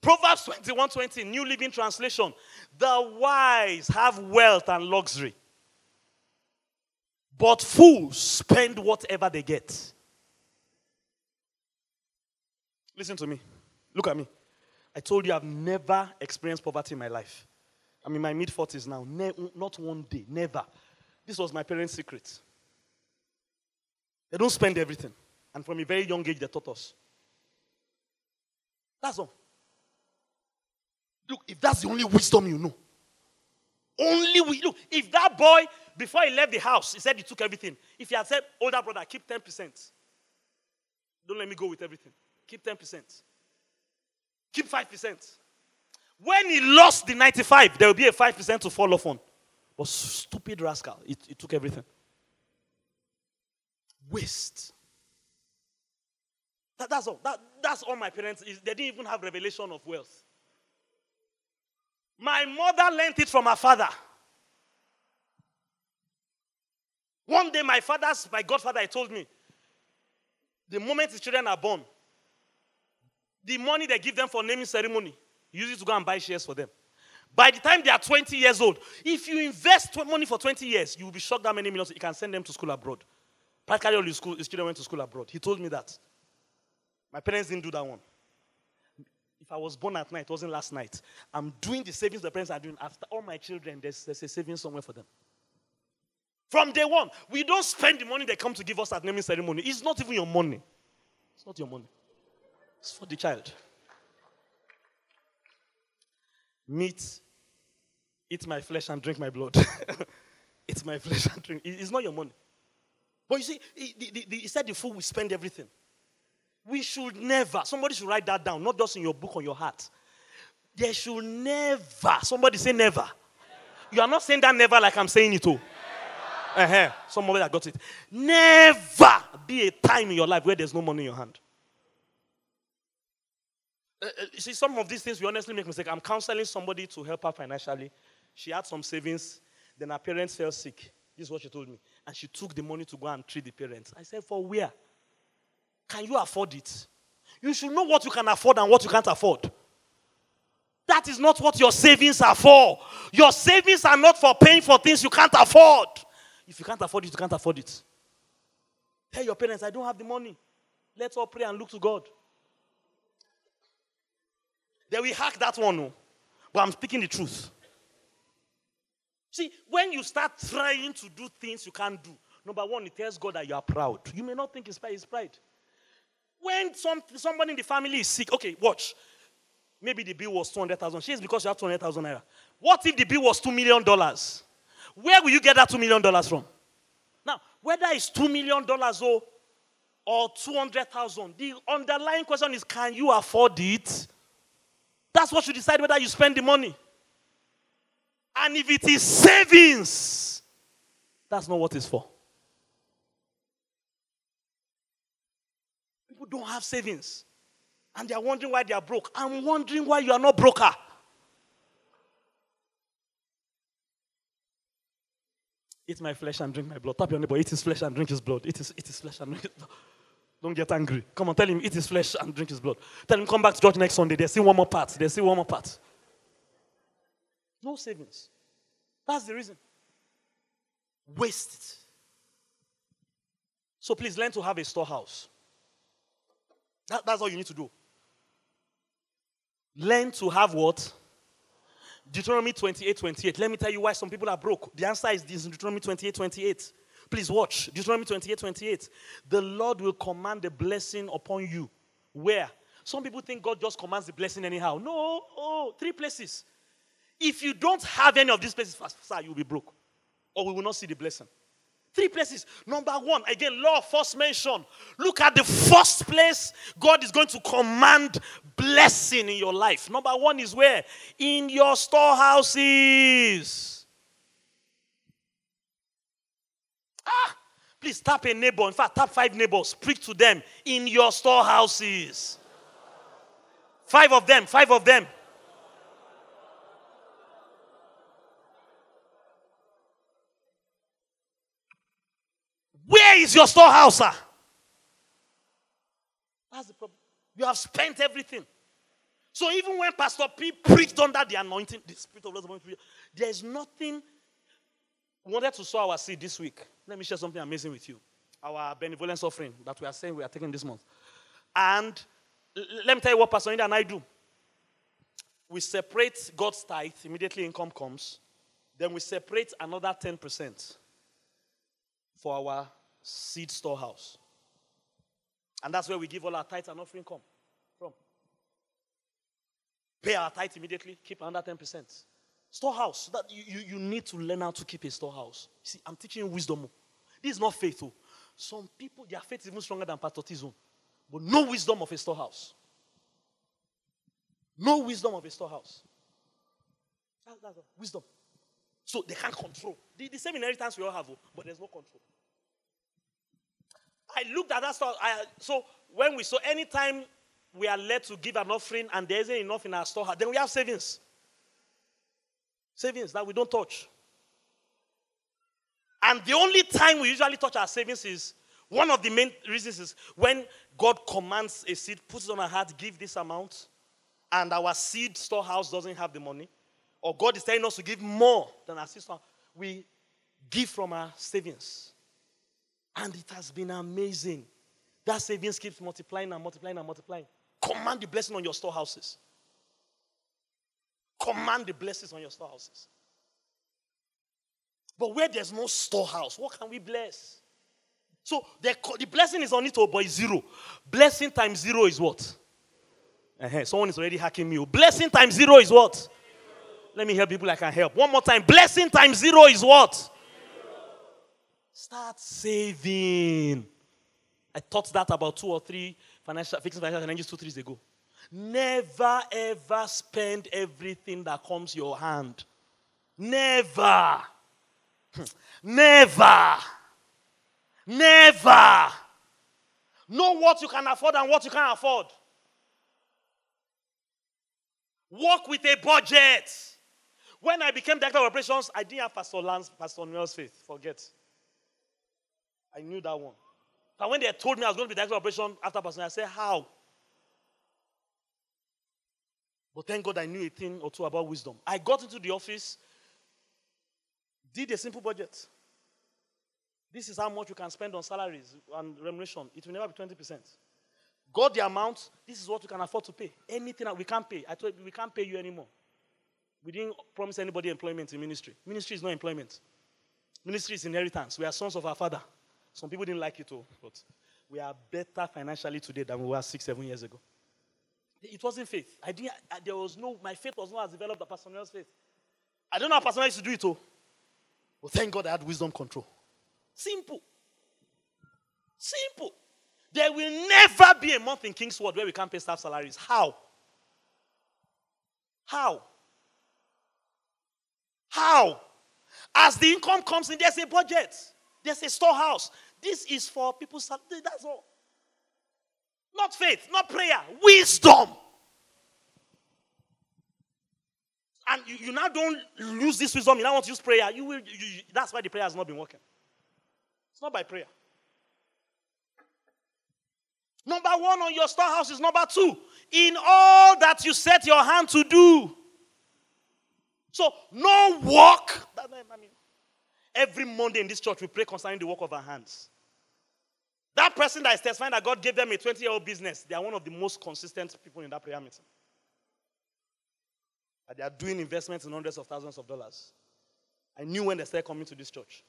Proverbs 21 20, New Living Translation. The wise have wealth and luxury, but fools spend whatever they get. Listen to me. Look at me. I told you I've never experienced poverty in my life. I'm in my mid 40s now. Ne- not one day. Never. This was my parents' secret. They don't spend everything. And from a very young age, they taught us. That's all. Look, if that's the only wisdom you know, only we look, if that boy, before he left the house, he said he took everything. If he had said, older brother, keep 10%. Don't let me go with everything. Keep 10%. Keep 5%. When he lost the 95, there will be a 5% to fall off on. But stupid rascal, he, he took everything. Waste. That, that's all. That, that's all my parents is. They didn't even have revelation of wealth. My mother learned it from her father. One day, my father's, my godfather, he told me, the moment his children are born, the money they give them for naming ceremony, use it to go and buy shares for them. By the time they are 20 years old, if you invest money for 20 years, you will be shocked how many millions you can send them to school abroad. Practically all his, school, his children went to school abroad. He told me that. My parents didn't do that one. If I was born at night, it wasn't last night. I'm doing the savings the parents are doing. After all my children, there's, there's a savings somewhere for them. From day one, we don't spend the money they come to give us at naming ceremony. It's not even your money. It's not your money. It's for the child. Meat, eat my flesh and drink my blood. it's my flesh and drink. It's not your money. But you see, he, he, he said the fool will spend everything. We should never, somebody should write that down, not just in your book or your heart. There should never, somebody say never. never. You are not saying that never like I'm saying it, too. Uh-huh. Somebody that got it. Never be a time in your life where there's no money in your hand. Uh, uh, see, some of these things we honestly make mistake. I'm counseling somebody to help her financially. She had some savings, then her parents fell sick. This is what she told me. And she took the money to go and treat the parents. I said, For where? Can you afford it? You should know what you can afford and what you can't afford. That is not what your savings are for. Your savings are not for paying for things you can't afford. If you can't afford it, you can't afford it. Tell your parents, I don't have the money. Let's all pray and look to God. They will hack that one, no. But I'm speaking the truth. See, when you start trying to do things you can't do, number one, it tells God that you are proud. You may not think it's pride, it's pride. When some, somebody in the family is sick, okay, watch. Maybe the bill was 200,000. She is because you have 200,000 naira. What if the bill was $2 million? Where will you get that $2 million from? Now, whether it's $2 million or, or 200,000, the underlying question is can you afford it? That's what you decide whether you spend the money. And if it is savings, that's not what it's for. People don't have savings. And they are wondering why they are broke. I'm wondering why you are not broker. Eat my flesh and drink my blood. Tap your neighbor. Eat his flesh and drink his blood. Eat his, eat his flesh and drink his blood. Don't get angry. Come on, tell him, eat his flesh and drink his blood. Tell him, come back to church next Sunday. They still one more part. They still one more part. No savings. That's the reason. Waste. So please learn to have a storehouse. That, that's all you need to do. Learn to have what? Deuteronomy 28 28. Let me tell you why some people are broke. The answer is this Deuteronomy 28 28. Please watch. Deuteronomy 28 28. The Lord will command a blessing upon you. Where? Some people think God just commands the blessing anyhow. No, oh, three places. If you don't have any of these places, sir, you'll be broke. Or we will not see the blessing. Three places. Number one, again, law first mention. Look at the first place God is going to command blessing in your life. Number one is where? In your storehouses. Ah, please tap a neighbor. In fact, tap five neighbors. Speak to them in your storehouses. Five of them, five of them. Where is your storehouse, sir? That's the problem. You have spent everything. So even when Pastor P preached under the anointing, the Spirit of Lord, there is nothing. We wanted to sow our seed this week. Let me share something amazing with you. Our benevolence offering that we are saying we are taking this month. And let me tell you what Pastor Inda and I do. We separate God's tithe, immediately income comes. Then we separate another 10% for our seed storehouse. And that's where we give all our tithes and offering come from. Pay our tithe immediately, keep under 10%. Storehouse. That you, you, you need to learn how to keep a storehouse. See, I'm teaching you wisdom. Oh. This is not faith. Oh. Some people, their faith is even stronger than own. But no wisdom of a storehouse. No wisdom of a storehouse. That's wisdom. So they can't control. The, the same inheritance we all have, oh, but there's no control. I looked at that stuff. I, so when we so anytime we are led to give an offering and there isn't enough in our storehouse, then we have savings. Savings that we don't touch. And the only time we usually touch our savings is one of the main reasons is when God commands a seed, puts it on our heart, give this amount, and our seed storehouse doesn't have the money, or God is telling us to give more than our seed storehouse, we give from our savings. And it has been amazing. That savings keeps multiplying and multiplying and multiplying. Command the blessing on your storehouses. Command the blessings on your storehouses. But where there's no storehouse, what can we bless? So the, the blessing is on it, but it's zero. Blessing times zero is what? Uh-huh. Someone is already hacking me. Blessing times zero is what? Let me help people I can help. One more time. Blessing times zero is what? Start saving. I taught that about two or three financial fixing financial challenges two, three years ago. Never ever spend everything that comes your hand. Never. Hmm. Never. Never. Know what you can afford and what you can't afford. Work with a budget. When I became director of operations, I didn't have Pastor Lance, Pastor Noel's faith. Forget. I knew that one. But when they told me I was going to be director of operation after person, I said, How? But thank God I knew a thing or two about wisdom. I got into the office, did a simple budget. This is how much you can spend on salaries and remuneration. It will never be 20%. Got the amount, this is what you can afford to pay. Anything that we can't pay. I told you we can't pay you anymore. We didn't promise anybody employment in ministry. Ministry is not employment. Ministry is inheritance. We are sons of our father. Some people didn't like it, too, but we are better financially today than we were six, seven years ago. It wasn't faith. I didn't, I, there was no, my faith was not as developed as Pastor Noel's faith. I don't know how Pastor used to do it, too. But thank God I had wisdom control. Simple. Simple. There will never be a month in Kingsword where we can't pay staff salaries. How? How? How? As the income comes in, there's a budget. There's a storehouse. This is for people's That's all. Not faith, not prayer, wisdom. And you, you now don't lose this wisdom, you now want to use prayer. You will, you, you, that's why the prayer has not been working. It's not by prayer. Number one on your storehouse is number two. In all that you set your hand to do. So, no work. I mean, every Monday in this church, we pray concerning the work of our hands. That person that is testifying that God gave them a 20 year old business, they are one of the most consistent people in that prayer meeting. And they are doing investments in hundreds of thousands of dollars. I knew when they started coming to this church.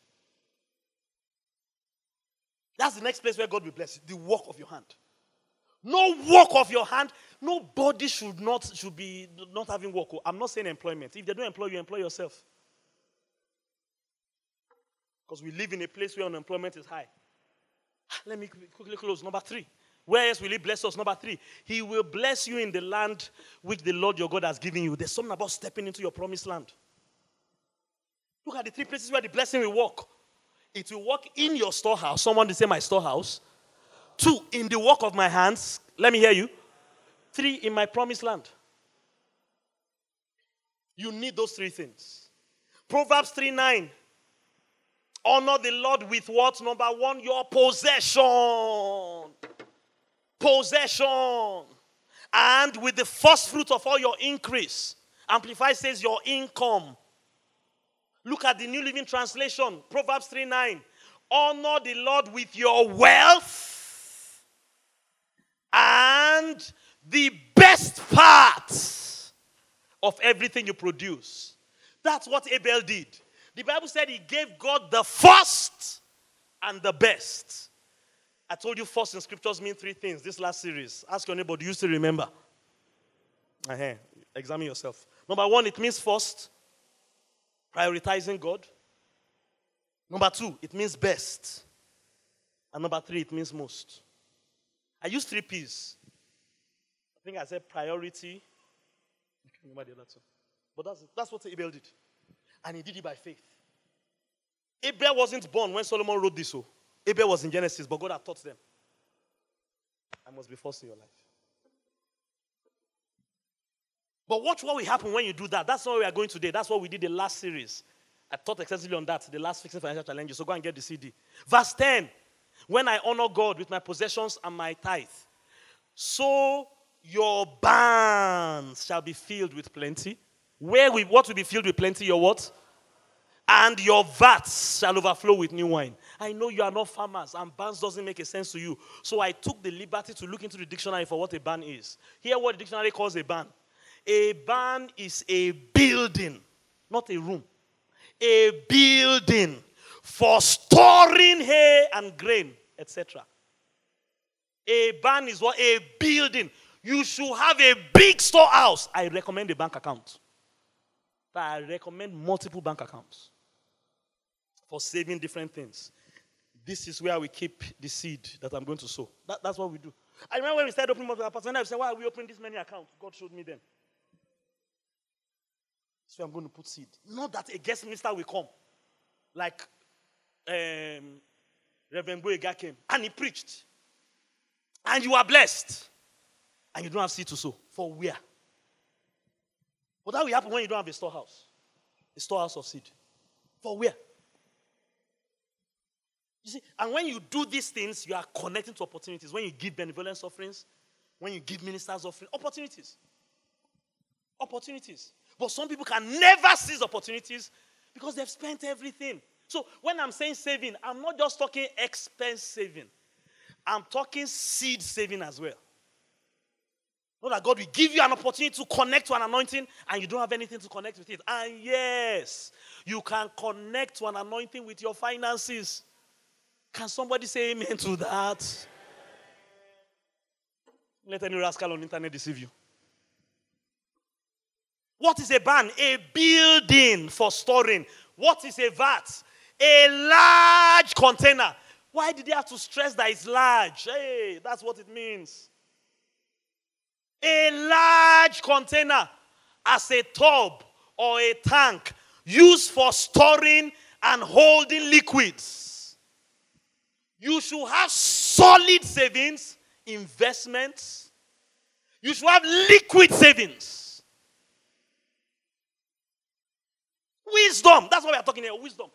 That's the next place where God will bless you the work of your hand. No work of your hand. Nobody should not should be not having work. I'm not saying employment. If they don't employ you, employ yourself. Because we live in a place where unemployment is high. Ah, let me quickly close. Number three. Where else will He bless us? Number three, He will bless you in the land which the Lord your God has given you. There's something about stepping into your promised land. Look at the three places where the blessing will work. It will work in your storehouse. Someone to say, My storehouse. Two, in the work of my hands. Let me hear you. Three, in my promised land. You need those three things. Proverbs 3 9. Honor the Lord with what? Number one, your possession. Possession. And with the first fruit of all your increase. Amplify says your income. Look at the New Living Translation, Proverbs 3 9. Honor the Lord with your wealth and the best parts of everything you produce. That's what Abel did. The Bible said he gave God the first and the best. I told you first in scriptures mean three things this last series. Ask your neighbor, do you still remember? Uh-huh. Examine yourself. Number one, it means first, prioritizing God. Number two, it means best. And number three, it means most. I use three P's. I think I said priority. I can't remember the other two. But that's, that's what Abel did. And he did it by faith. Abel wasn't born when Solomon wrote this. So Abel was in Genesis, but God had taught them. I must be first in your life. But watch what will happen when you do that. That's what we are going today. That's what we did the last series. I taught extensively on that, the last fixing financial challenges. So go and get the CD. Verse 10. When I honor God with my possessions and my tithe, so your barns shall be filled with plenty. Where we what will be filled with plenty? Your what? And your vats shall overflow with new wine. I know you are not farmers, and barns doesn't make a sense to you. So I took the liberty to look into the dictionary for what a barn is. Here, what the dictionary calls a barn. A barn is a building, not a room. A building for storing hay and grain, etc. A barn is what? A building. You should have a big storehouse. I recommend a bank account. I recommend multiple bank accounts for saving different things. This is where we keep the seed that I'm going to sow. That, that's what we do. I remember when we started opening up apartment, I said, Why are we opening this many accounts? God showed me them. So I'm going to put seed. Not that a guest minister will come. Like um, Reverend Boyega came and he preached. And you are blessed. And you don't have seed to sow. For where? But that will happen when you don't have a storehouse. A storehouse of seed. For where? You see, and when you do these things, you are connecting to opportunities. When you give benevolence offerings, when you give ministers offerings, opportunities. Opportunities. But some people can never seize opportunities because they've spent everything. So when I'm saying saving, I'm not just talking expense saving, I'm talking seed saving as well. Not that God will give you an opportunity to connect to an anointing and you don't have anything to connect with it. And yes, you can connect to an anointing with your finances. Can somebody say amen to that? Let any rascal on the internet deceive you. What is a barn? A building for storing. What is a vat? A large container. Why did they have to stress that it's large? Hey, that's what it means. A large container as a tub or a tank used for storing and holding liquids. You should have solid savings investments. You should have liquid savings. Wisdom. That's what we are talking here. Wisdom.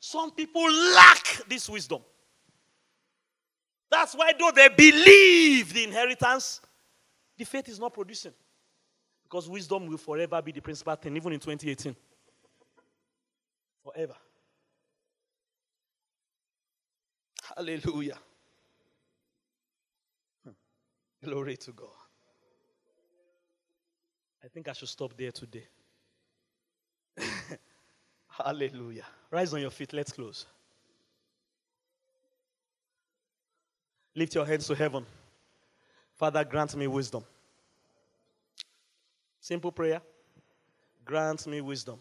Some people lack this wisdom. That's why, though they believe the inheritance, the faith is not producing. Because wisdom will forever be the principal thing, even in 2018. Forever. Hallelujah. Hmm. Glory to God. I think I should stop there today. Hallelujah. Rise on your feet. Let's close. Lift your hands to heaven. Father, grant me wisdom. Simple prayer. Grant me wisdom.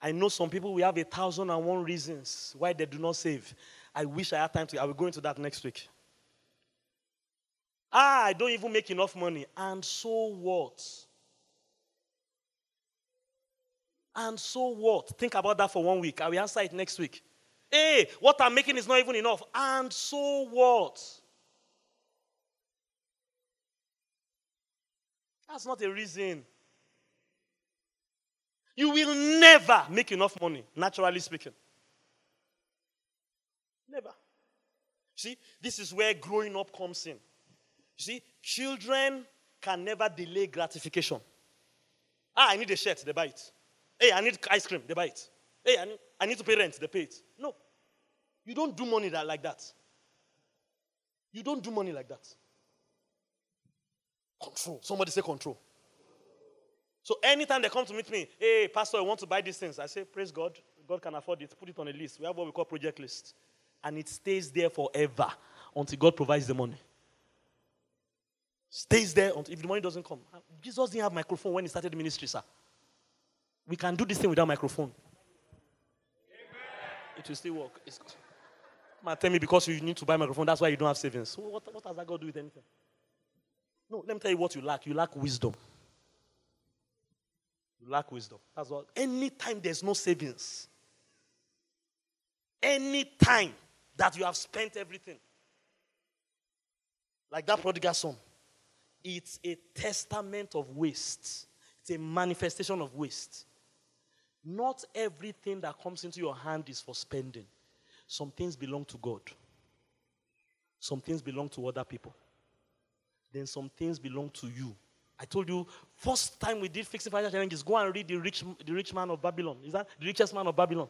I know some people we have a thousand and one reasons why they do not save. I wish I had time to. I will go into that next week. Ah, I don't even make enough money. And so what? And so what? Think about that for one week. I will answer it next week. Hey, what I'm making is not even enough. And so what? That's not a reason. You will never make enough money, naturally speaking. Never. See, this is where growing up comes in. See, children can never delay gratification. Ah, I need a shirt, they buy it. Hey, I need ice cream, they buy it. Hey, I need, I need to pay rent, they pay it. No. You don't do money that, like that. You don't do money like that. Control. Somebody say control. So anytime they come to meet me, hey, Pastor, I want to buy these things. I say, praise God. God can afford it. Put it on a list. We have what we call project list. And it stays there forever until God provides the money. Stays there until if the money doesn't come. Uh, Jesus didn't have microphone when he started the ministry, sir. We can do this thing without microphone. Amen. It will still work. It's, tell me because you need to buy microphone, that's why you don't have savings. So what, what has that got to do with anything? No, let me tell you what you lack. You lack wisdom. You lack wisdom. That's what. Anytime there's no savings, anytime that you have spent everything, like that prodigal son, it's a testament of waste. It's a manifestation of waste. Not everything that comes into your hand is for spending. Some things belong to God. Some things belong to other people. Then some things belong to you. I told you, first time we did fixing financial challenges, go and read the rich, the rich man of Babylon. Is that the richest man of Babylon?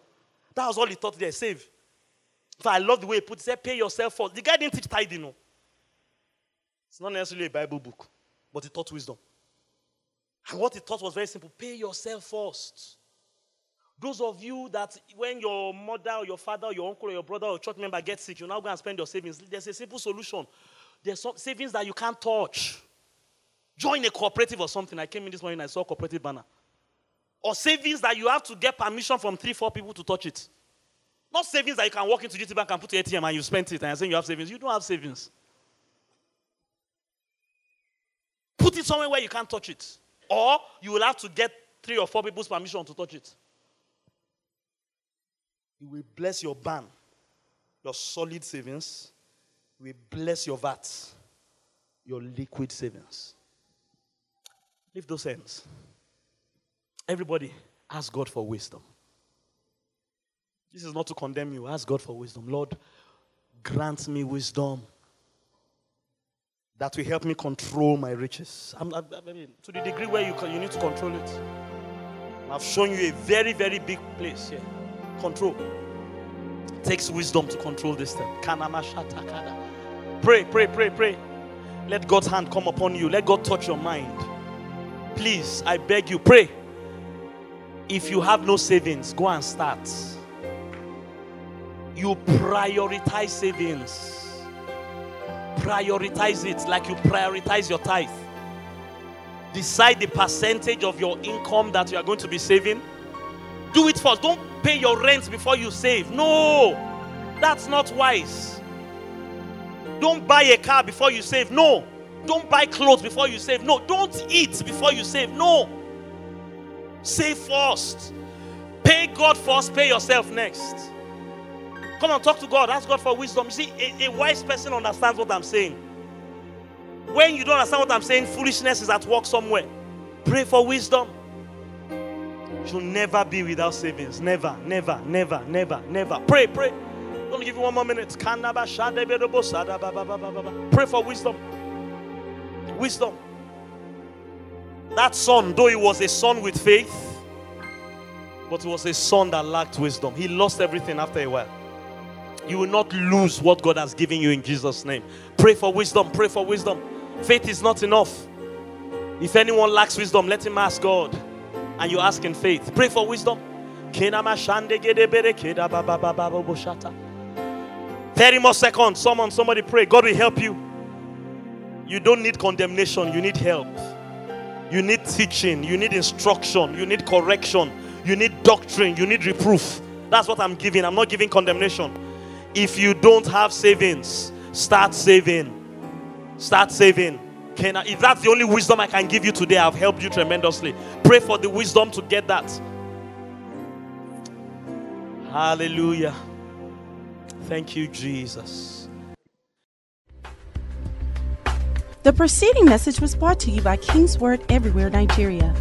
That was all he taught there. Save. So I love the way he put it. Say, pay yourself first. The guy didn't teach tithing, no. It's not necessarily a Bible book, but he taught wisdom. And what he taught was very simple pay yourself first. Those of you that when your mother or your father or your uncle or your brother or church member gets sick, you now go and spend your savings. There's a simple solution. There's some savings that you can't touch. Join a cooperative or something. I came in this morning, I saw a cooperative banner. Or savings that you have to get permission from three, four people to touch it. Not savings that you can walk into GT Bank and put your ATM and you spend it and you're saying you have savings. You don't have savings. Put it somewhere where you can't touch it. Or you will have to get three or four people's permission to touch it. You will bless your ban, your solid savings. Will bless your VAT, your liquid savings. Lift those hands. Everybody, ask God for wisdom. This is not to condemn you. Ask God for wisdom. Lord, grant me wisdom that will help me control my riches. I'm, I, I mean, to the degree where you, can, you need to control it. I've shown you a very, very big place here. Control. It takes wisdom to control this thing. Pray, pray, pray, pray. Let God's hand come upon you. Let God touch your mind. Please, I beg you, pray. If you have no savings, go and start. You prioritize savings. Prioritize it like you prioritize your tithe. Decide the percentage of your income that you are going to be saving. Do it first. Don't pay your rent before you save. No, that's not wise. Don't buy a car before you save. No. Don't buy clothes before you save. No. Don't eat before you save. No. Save first. Pay God first, pay yourself next. Come on, talk to God. Ask God for wisdom. You see, a, a wise person understands what I'm saying. When you don't understand what I'm saying, foolishness is at work somewhere. Pray for wisdom. You'll never be without savings. Never, never, never, never, never. Pray, pray. Let me give you one more minute. Pray for wisdom. Wisdom. That son, though he was a son with faith, but he was a son that lacked wisdom. He lost everything after a while. You will not lose what God has given you in Jesus' name. Pray for wisdom. Pray for wisdom. Faith is not enough. If anyone lacks wisdom, let him ask God. And you ask in faith. Pray for wisdom. 30 more seconds. Someone, somebody pray. God will help you. You don't need condemnation, you need help. You need teaching, you need instruction, you need correction, you need doctrine, you need reproof. That's what I'm giving. I'm not giving condemnation. If you don't have savings, start saving. Start saving. Can I, if that's the only wisdom I can give you today, I've helped you tremendously. Pray for the wisdom to get that. Hallelujah. Thank you, Jesus. The preceding message was brought to you by King's Word Everywhere, Nigeria.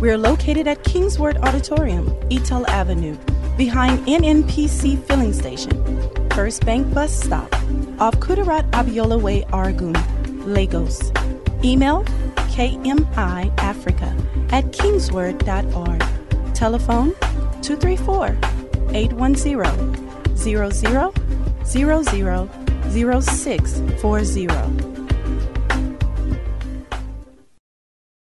We are located at King's Word Auditorium, Etel Avenue, behind NNPC Filling Station, First Bank Bus Stop, off Kudirat Abiola Way, Oregun, Lagos. Email kmiafrica at kingsword.org. Telephone 234 810 00 00 0640.